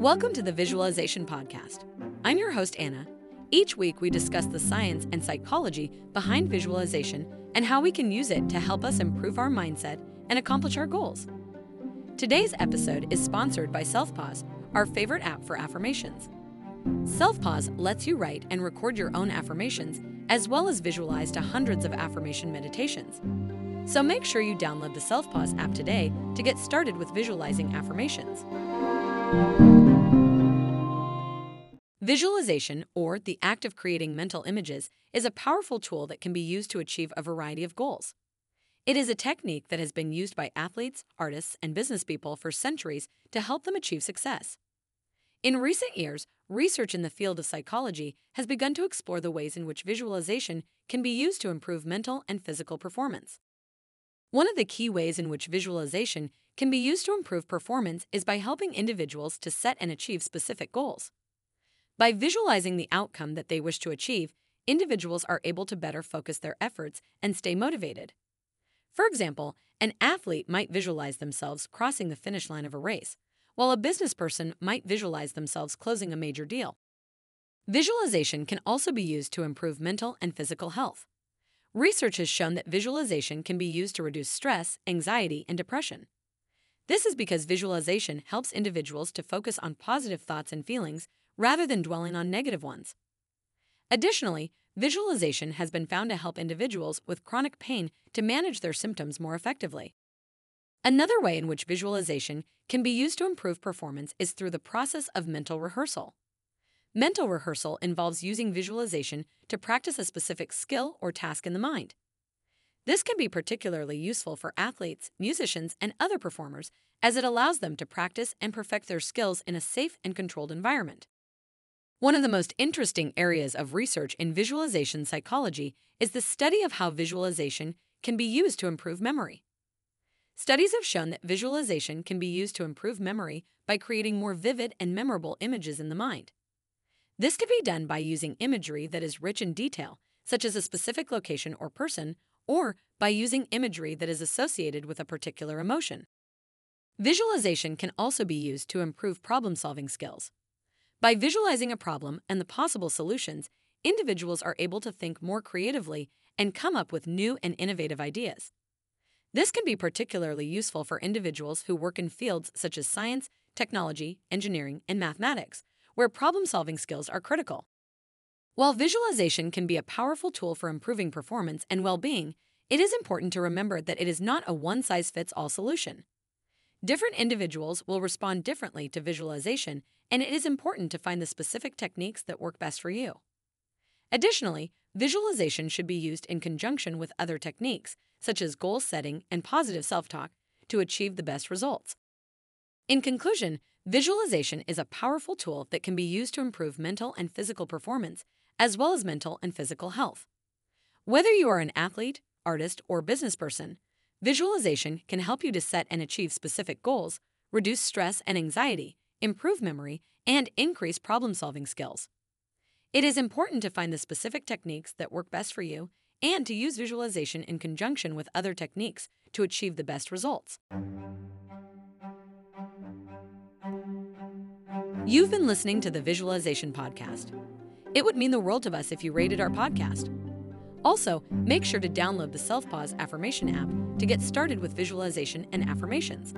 Welcome to the Visualization Podcast. I'm your host, Anna. Each week, we discuss the science and psychology behind visualization and how we can use it to help us improve our mindset and accomplish our goals. Today's episode is sponsored by SelfPause, our favorite app for affirmations. SelfPause lets you write and record your own affirmations, as well as visualize to hundreds of affirmation meditations. So make sure you download the SelfPause app today to get started with visualizing affirmations. Visualization, or the act of creating mental images, is a powerful tool that can be used to achieve a variety of goals. It is a technique that has been used by athletes, artists, and business people for centuries to help them achieve success. In recent years, research in the field of psychology has begun to explore the ways in which visualization can be used to improve mental and physical performance. One of the key ways in which visualization can be used to improve performance is by helping individuals to set and achieve specific goals. By visualizing the outcome that they wish to achieve, individuals are able to better focus their efforts and stay motivated. For example, an athlete might visualize themselves crossing the finish line of a race, while a business person might visualize themselves closing a major deal. Visualization can also be used to improve mental and physical health. Research has shown that visualization can be used to reduce stress, anxiety, and depression. This is because visualization helps individuals to focus on positive thoughts and feelings rather than dwelling on negative ones. Additionally, visualization has been found to help individuals with chronic pain to manage their symptoms more effectively. Another way in which visualization can be used to improve performance is through the process of mental rehearsal. Mental rehearsal involves using visualization to practice a specific skill or task in the mind. This can be particularly useful for athletes, musicians, and other performers as it allows them to practice and perfect their skills in a safe and controlled environment. One of the most interesting areas of research in visualization psychology is the study of how visualization can be used to improve memory. Studies have shown that visualization can be used to improve memory by creating more vivid and memorable images in the mind. This can be done by using imagery that is rich in detail, such as a specific location or person, or by using imagery that is associated with a particular emotion. Visualization can also be used to improve problem solving skills. By visualizing a problem and the possible solutions, individuals are able to think more creatively and come up with new and innovative ideas. This can be particularly useful for individuals who work in fields such as science, technology, engineering, and mathematics, where problem solving skills are critical. While visualization can be a powerful tool for improving performance and well being, it is important to remember that it is not a one size fits all solution. Different individuals will respond differently to visualization, and it is important to find the specific techniques that work best for you. Additionally, visualization should be used in conjunction with other techniques, such as goal setting and positive self talk, to achieve the best results. In conclusion, visualization is a powerful tool that can be used to improve mental and physical performance, as well as mental and physical health. Whether you are an athlete, artist, or business person, Visualization can help you to set and achieve specific goals, reduce stress and anxiety, improve memory, and increase problem solving skills. It is important to find the specific techniques that work best for you and to use visualization in conjunction with other techniques to achieve the best results. You've been listening to the Visualization Podcast. It would mean the world to us if you rated our podcast. Also, make sure to download the Self Pause Affirmation app to get started with visualization and affirmations.